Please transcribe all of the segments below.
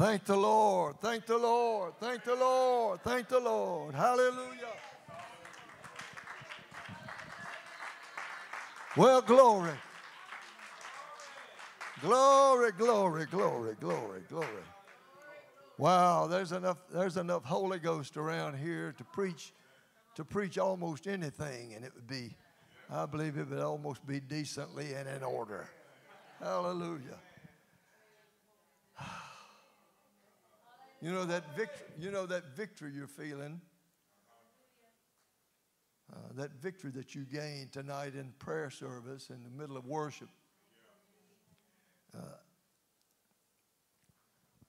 Thank the Lord. Thank the Lord. Thank the Lord. Thank the Lord. Hallelujah. Well, glory. Glory, glory, glory, glory, glory. Wow, there's enough, there's enough Holy Ghost around here to preach, to preach almost anything, and it would be, I believe it would almost be decently and in order. Hallelujah. You know that victory, you know that victory you're feeling. Uh, that victory that you gained tonight in prayer service in the middle of worship. Uh,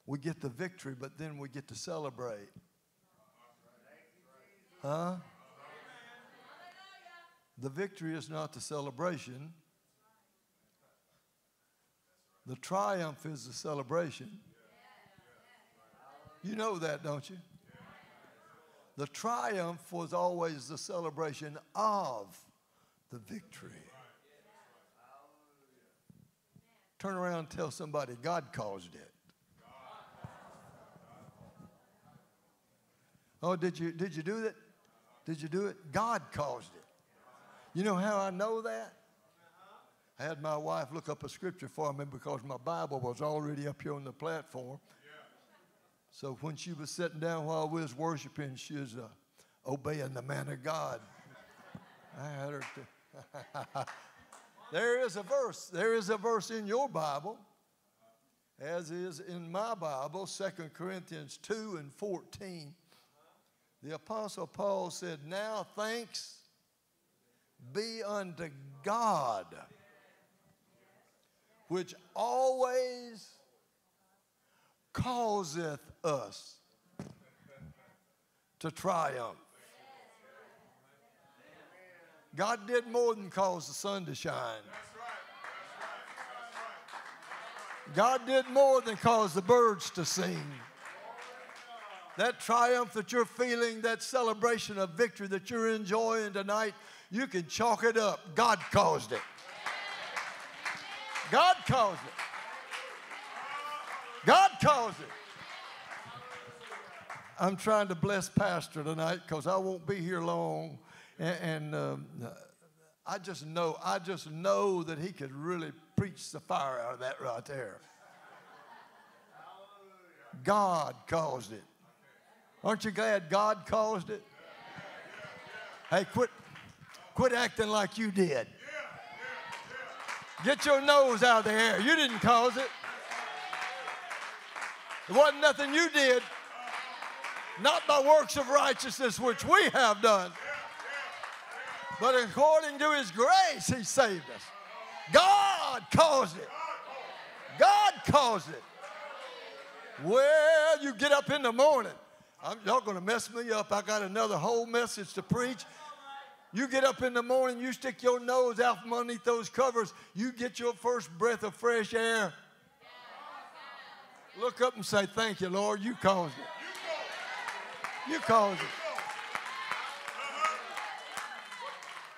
we get the victory, but then we get to celebrate. Huh? The victory is not the celebration. The triumph is the celebration. You know that, don't you? The triumph was always the celebration of the victory. Turn around and tell somebody God caused it. Oh, did you did you do that? Did you do it? God caused it. You know how I know that? I had my wife look up a scripture for me because my Bible was already up here on the platform. So when she was sitting down while we was worshiping, she was uh, obeying the man of God. I had her to. there is a verse. There is a verse in your Bible, as is in my Bible, 2 Corinthians 2 and 14. The Apostle Paul said, Now thanks be unto God, which always causeth us to triumph. God did more than cause the sun to shine. God did more than cause the birds to sing. That triumph that you're feeling, that celebration of victory that you're enjoying tonight, you can chalk it up. God caused it. God caused it. God caused it. I'm trying to bless Pastor tonight because I won't be here long. And, and um, I just know, I just know that he could really preach the fire out of that right there. God caused it. Aren't you glad God caused it? Hey, quit, quit acting like you did. Get your nose out of the air. You didn't cause it. It wasn't nothing you did, not by works of righteousness which we have done, but according to His grace, He saved us. God caused it. God caused it. Well, you get up in the morning. I'm, y'all going to mess me up. I got another whole message to preach. You get up in the morning, you stick your nose out from underneath those covers, you get your first breath of fresh air. Look up and say, Thank you, Lord. You caused it. You caused it.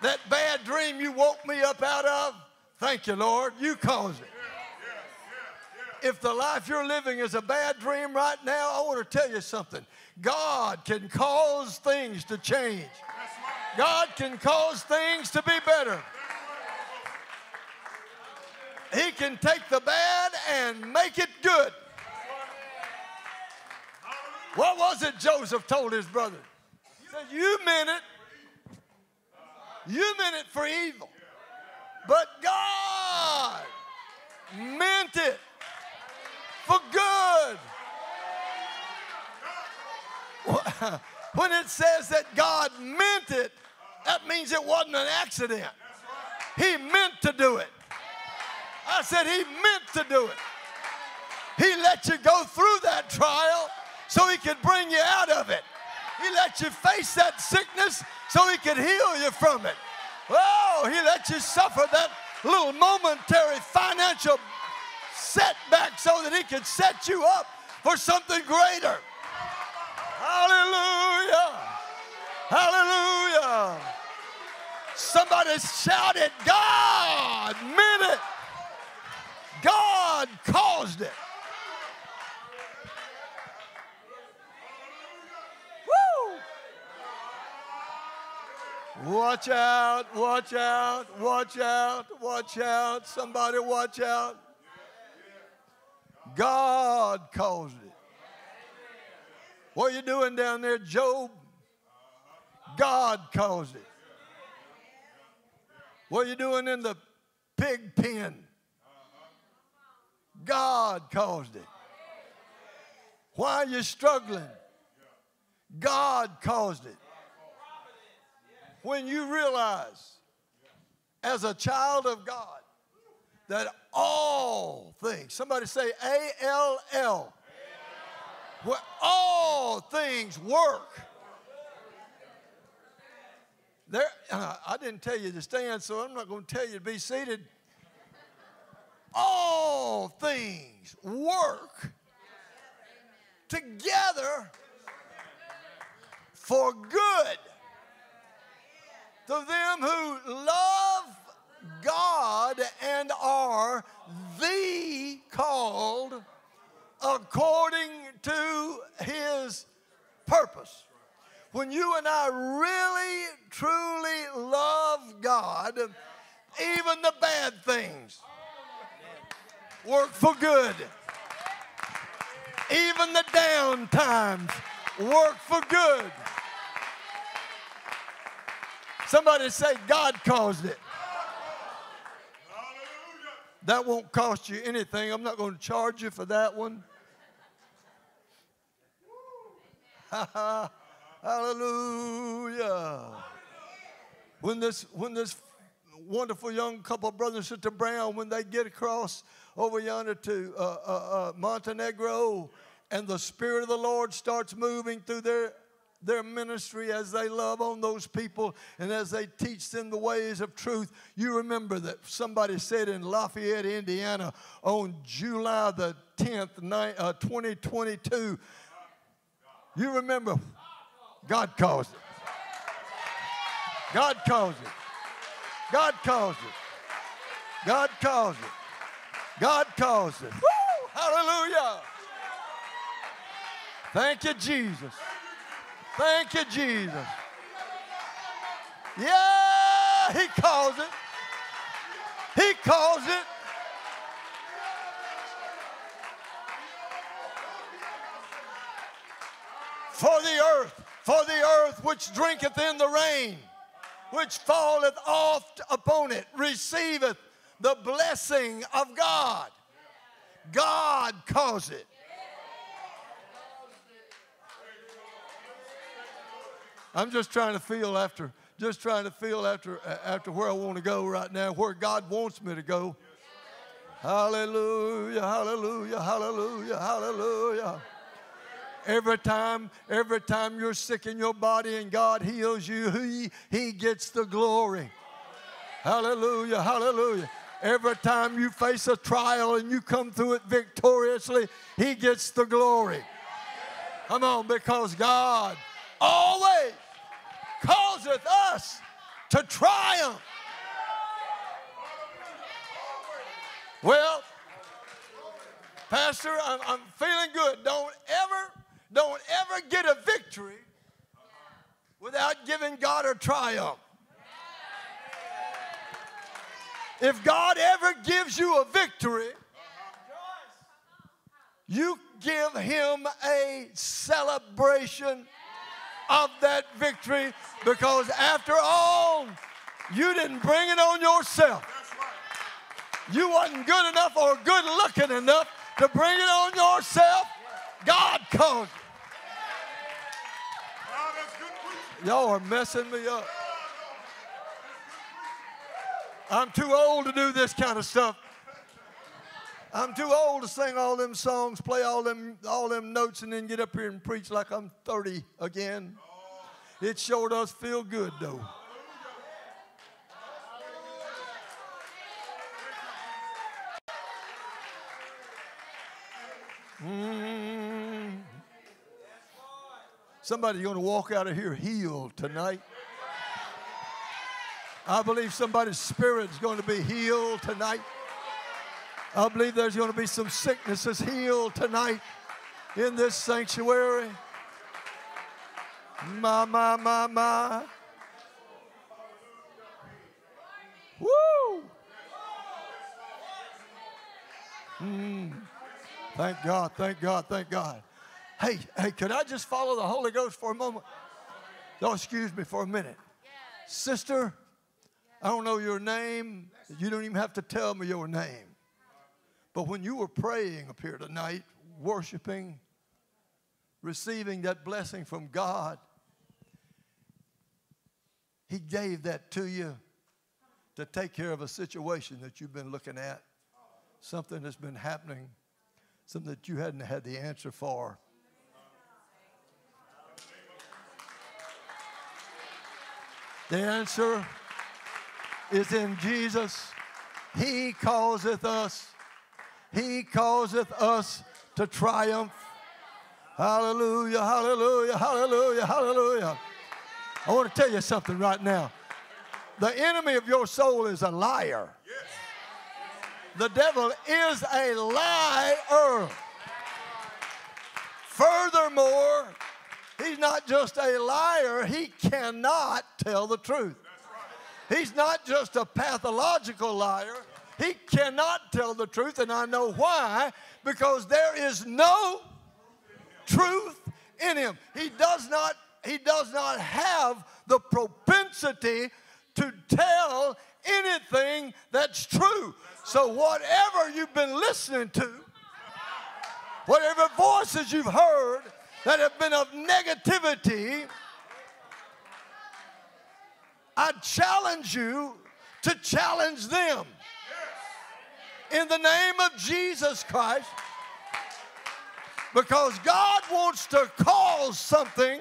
That bad dream you woke me up out of, thank you, Lord. You caused it. If the life you're living is a bad dream right now, I want to tell you something. God can cause things to change. God can cause things to be better. He can take the bad and make it good. What was it Joseph told his brother? He said, You meant it. You meant it for evil. But God meant it for good. When it says that God meant it, that means it wasn't an accident. He meant to do it. I said, He meant to do it. He let you go through that trial so He could bring you out of it. He let you face that sickness so He could heal you from it. Oh, He let you suffer that little momentary financial setback so that He could set you up for something greater. Hallelujah! Hallelujah! Somebody shouted, God meant it. God caused it. Watch out, watch out, watch out, watch out. Somebody watch out. God caused it. What are you doing down there, Job? God caused it. What are you doing in the pig pen? God caused it. Why are you struggling? God caused it. When you realize, as a child of God, that all things, somebody say A L L, where all things work. There, uh, I didn't tell you to stand, so I'm not going to tell you to be seated. All things work together for good to them who love God and are the called according to his purpose. When you and I really, truly love God, even the bad things work for good. Even the down times work for good. Somebody say, God caused it. That won't cost you anything. I'm not going to charge you for that one. Hallelujah. When this, when this wonderful young couple, brother and sister Brown, when they get across over yonder to uh, uh, uh, Montenegro, and the Spirit of the Lord starts moving through their their ministry as they love on those people and as they teach them the ways of truth. You remember that somebody said in Lafayette, Indiana, on July the 10th, 2022, uh, you remember God caused it. God caused it. God caused it. God caused it. God caused it. Woo! Hallelujah. Thank you, Jesus. Thank you, Jesus. Yeah, he calls it. He calls it. For the earth, for the earth which drinketh in the rain, which falleth oft upon it, receiveth the blessing of God. God calls it. I'm just trying to feel after, just trying to feel after, after where I want to go right now, where God wants me to go. Hallelujah, hallelujah, hallelujah, hallelujah. Every time, every time you're sick in your body and God heals you, He, he gets the glory. Hallelujah, hallelujah. Every time you face a trial and you come through it victoriously, He gets the glory. Come on, because God always us to triumph. Well, Pastor, I'm, I'm, feeling good. Don't ever, don't ever get a victory without giving God a triumph. If God ever gives you a victory, you give him a celebration of that victory because after all, you didn't bring it on yourself. You wasn't good enough or good looking enough to bring it on yourself. God caused it. Y'all are messing me up. I'm too old to do this kind of stuff. I'm too old to sing all them songs, play all them, all them notes, and then get up here and preach like I'm 30 again. It sure does feel good, though. Mm. Somebody's going to walk out of here healed tonight. I believe somebody's spirit is going to be healed tonight. I believe there's going to be some sicknesses healed tonight in this sanctuary. My, my, my, my. Woo! Mm. Thank God, thank God, thank God. Hey, hey, could I just follow the Holy Ghost for a moment? Oh, excuse me for a minute. Sister, I don't know your name. You don't even have to tell me your name. But when you were praying up here tonight, worshiping, receiving that blessing from God, He gave that to you to take care of a situation that you've been looking at, something that's been happening, something that you hadn't had the answer for. The answer is in Jesus. He causeth us, He causeth us to triumph. Hallelujah, hallelujah, hallelujah, hallelujah. I want to tell you something right now. The enemy of your soul is a liar. The devil is a liar. Furthermore, he's not just a liar, he cannot tell the truth. He's not just a pathological liar. He cannot tell the truth, and I know why. Because there is no truth in him. He does not, he does not have the propensity to tell anything that's true. So whatever you've been listening to, whatever voices you've heard that have been of negativity, I challenge you to challenge them. In the name of Jesus Christ, because God wants to cause something.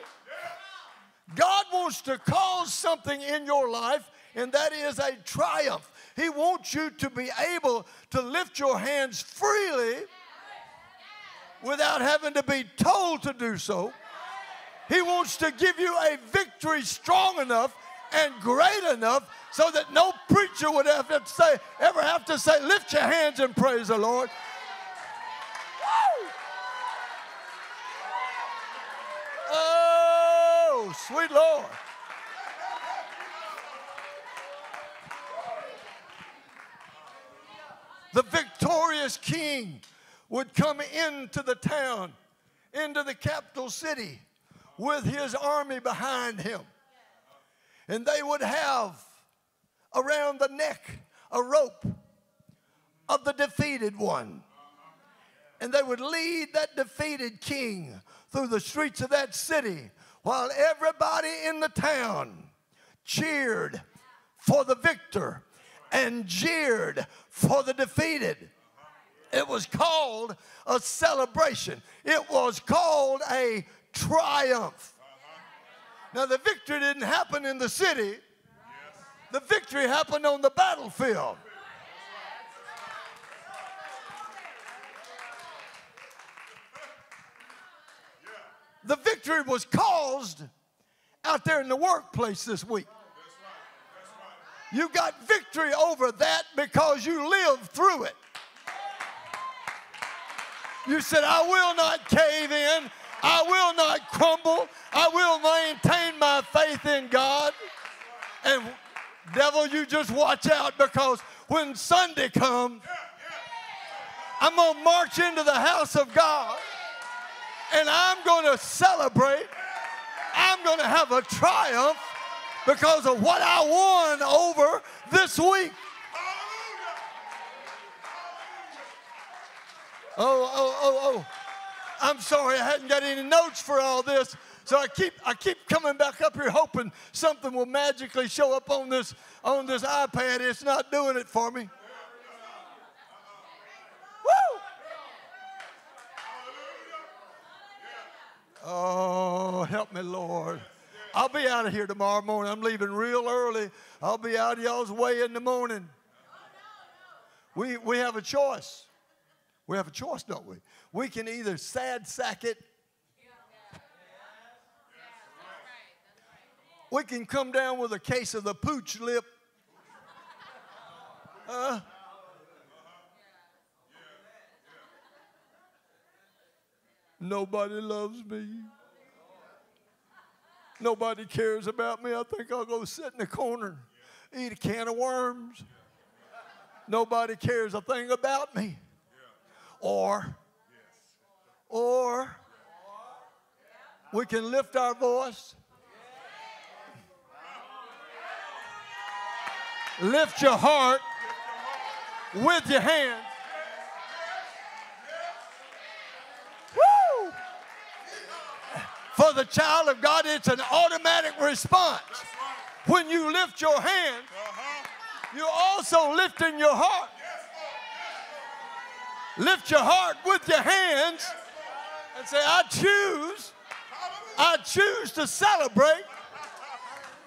God wants to cause something in your life, and that is a triumph. He wants you to be able to lift your hands freely without having to be told to do so. He wants to give you a victory strong enough and great enough so that no preacher would have to say, ever have to say, lift your hands and praise the Lord. Woo! Oh, sweet Lord. The victorious king would come into the town, into the capital city, with his army behind him. And they would have around the neck a rope of the defeated one. And they would lead that defeated king through the streets of that city while everybody in the town cheered for the victor and jeered for the defeated. It was called a celebration, it was called a triumph. Now, the victory didn't happen in the city, the victory happened on the battlefield. The victory was caused out there in the workplace this week. You got victory over that because you lived through it. You said, I will not cave in. I will not crumble. I will maintain my faith in God. And devil, you just watch out because when Sunday comes, I'm going to march into the house of God and I'm going to celebrate. I'm going to have a triumph because of what I won over this week. Oh, oh, oh, oh. I'm sorry I hadn't got any notes for all this. So I keep I keep coming back up here hoping something will magically show up on this on this iPad. It's not doing it for me. Woo! Oh, help me, Lord. I'll be out of here tomorrow morning. I'm leaving real early. I'll be out of y'all's way in the morning. We, we have a choice. We have a choice, don't we? We can either sad sack it. We can come down with a case of the pooch lip. Nobody loves me. Nobody cares about me. I think I'll go sit in the corner, eat a can of worms. Nobody cares a thing about me. Or, or, we can lift our voice. Lift your heart with your hands. Woo! For the child of God, it's an automatic response. When you lift your hand, you're also lifting your heart. Lift your heart with your hands and say, I choose, I choose to celebrate.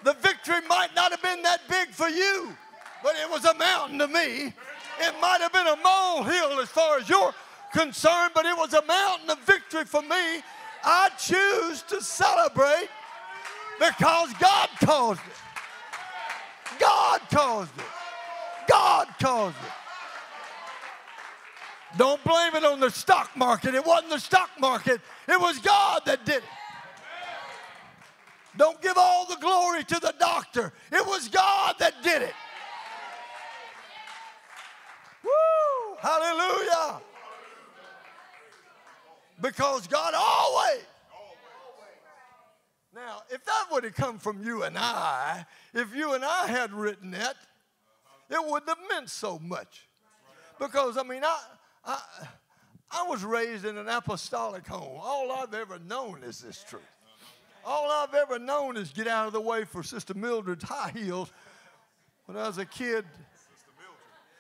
The victory might not have been that big for you, but it was a mountain to me. It might have been a molehill as far as you're concerned, but it was a mountain of victory for me. I choose to celebrate because God caused it. God caused it. God caused it. Don't blame it on the stock market. It wasn't the stock market, it was God that did it. Don't give all the glory to the doctor. It was God that did it. Woo! Hallelujah. Because God always. Now, if that would have come from you and I, if you and I had written it, it wouldn't have meant so much. Because, I mean, I, I, I was raised in an apostolic home. All I've ever known is this truth. All I've ever known is get out of the way for Sister Mildred's high heels. When I was a kid,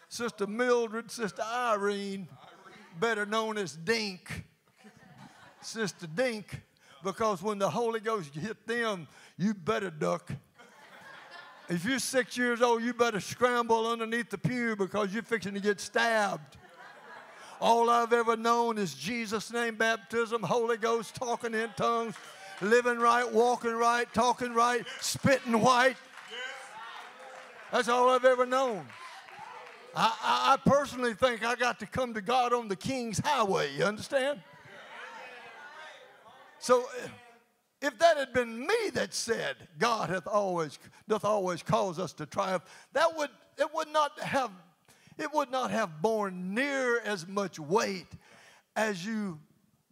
Sister Mildred, Sister Irene, better known as Dink, Sister Dink, because when the Holy Ghost hit them, you better duck. If you're six years old, you better scramble underneath the pew because you're fixing to get stabbed. All I've ever known is Jesus' name baptism, Holy Ghost, talking in tongues, living right, walking right, talking right, spitting white. That's all I've ever known. I, I, personally think I got to come to God on the King's Highway. You understand? So, if that had been me that said, God hath always doth always cause us to triumph, that would it would not have it would not have borne near as much weight as you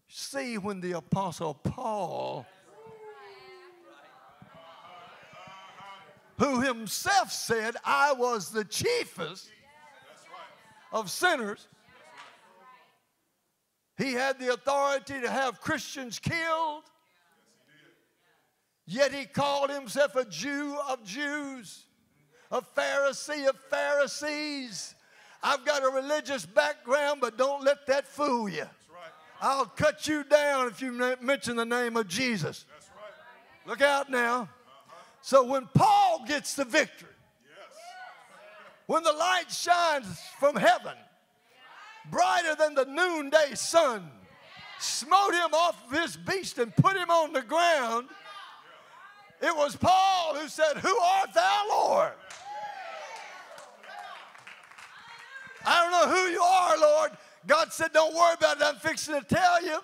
see when the apostle Paul who himself said, I was the chiefest of sinners. He had the authority to have Christians killed, yet he called himself a Jew of Jews, a Pharisee of Pharisees. I've got a religious background, but don't let that fool you. I'll cut you down if you mention the name of Jesus. Look out now. So when Paul gets the victory, when the light shines from heaven, brighter than the noonday sun, smote him off of his beast and put him on the ground, it was Paul who said, Who art thou, Lord? I don't know who you are, Lord. God said, Don't worry about it. I'm fixing to tell you.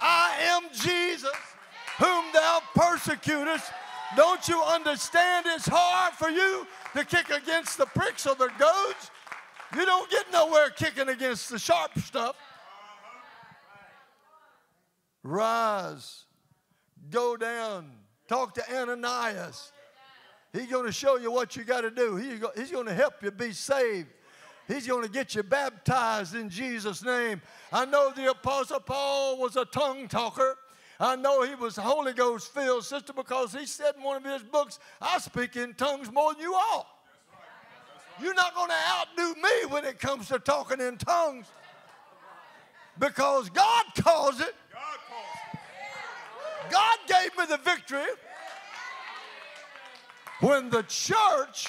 I am Jesus, whom thou persecutest. Don't you understand it's hard for you to kick against the pricks or the goads? You don't get nowhere kicking against the sharp stuff. Rise, go down, talk to Ananias. He's going to show you what you got to do. He's going to help you be saved. He's going to get you baptized in Jesus' name. I know the Apostle Paul was a tongue talker. I know he was Holy Ghost filled, sister, because he said in one of his books, I speak in tongues more than you all. You're not going to outdo me when it comes to talking in tongues because God calls it. God gave me the victory when the church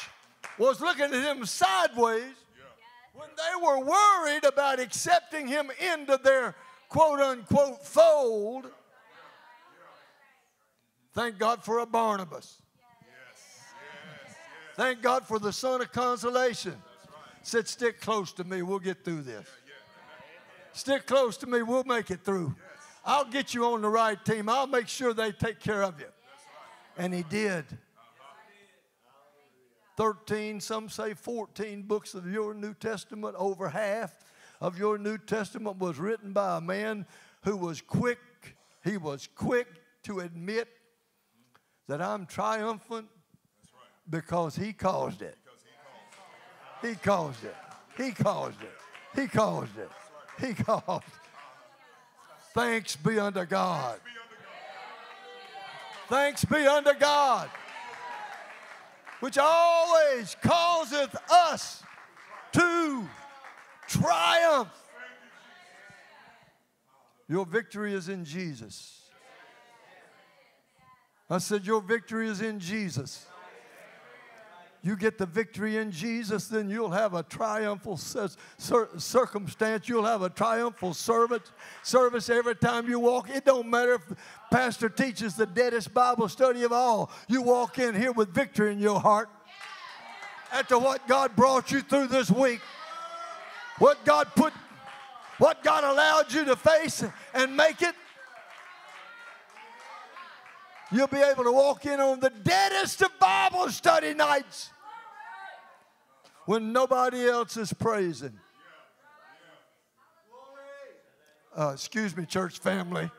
was looking at him sideways, when they were worried about accepting him into their quote unquote fold. Thank God for a Barnabas. Thank God for the son of consolation. Said, stick close to me. We'll get through this. Stick close to me. We'll make it through. I'll get you on the right team. I'll make sure they take care of you. And he did. 13, some say 14 books of your New Testament, over half of your New Testament was written by a man who was quick, he was quick to admit that I'm triumphant because he caused it. He caused it. He caused it. He caused it. He caused it. Thanks be unto God. Thanks be unto God, which always causeth us to triumph. Your victory is in Jesus. I said, Your victory is in Jesus. You get the victory in Jesus, then you'll have a triumphal circumstance. You'll have a triumphal service. Service every time you walk. It don't matter if pastor teaches the deadest Bible study of all. You walk in here with victory in your heart. After what God brought you through this week, what God put, what God allowed you to face and make it, you'll be able to walk in on the deadest of Bible study nights when nobody else is praising. Uh, excuse me, church family.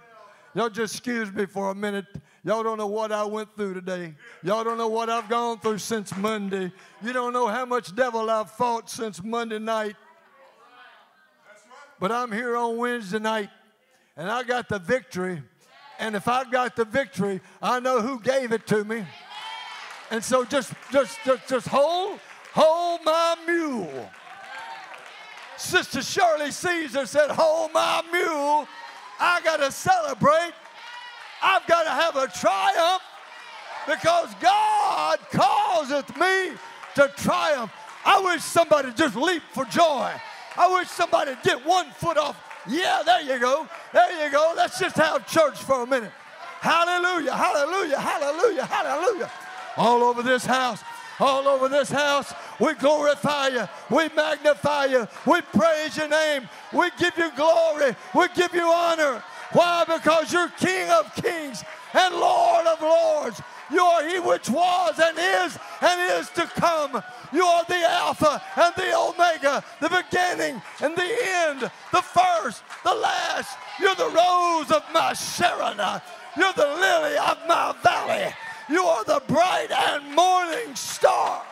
Y'all just excuse me for a minute. Y'all don't know what I went through today. Y'all don't know what I've gone through since Monday. You don't know how much devil I've fought since Monday night. But I'm here on Wednesday night, and I got the victory. And if I got the victory, I know who gave it to me. And so just, just, just, just hold Hold my mule. Sister Shirley Caesar said, Hold my mule. I got to celebrate. I've got to have a triumph because God causeth me to triumph. I wish somebody just leap for joy. I wish somebody get one foot off. Yeah, there you go. There you go. Let's just have church for a minute. Hallelujah, hallelujah, hallelujah, hallelujah. All over this house all over this house. We glorify you. We magnify you. We praise your name. We give you glory. We give you honor. Why? Because you're King of kings and Lord of lords. You are He which was and is and is to come. You are the Alpha and the Omega, the beginning and the end, the first, the last. You're the rose of my Sharon. You're the lily of my valley. You are the bright and morning star.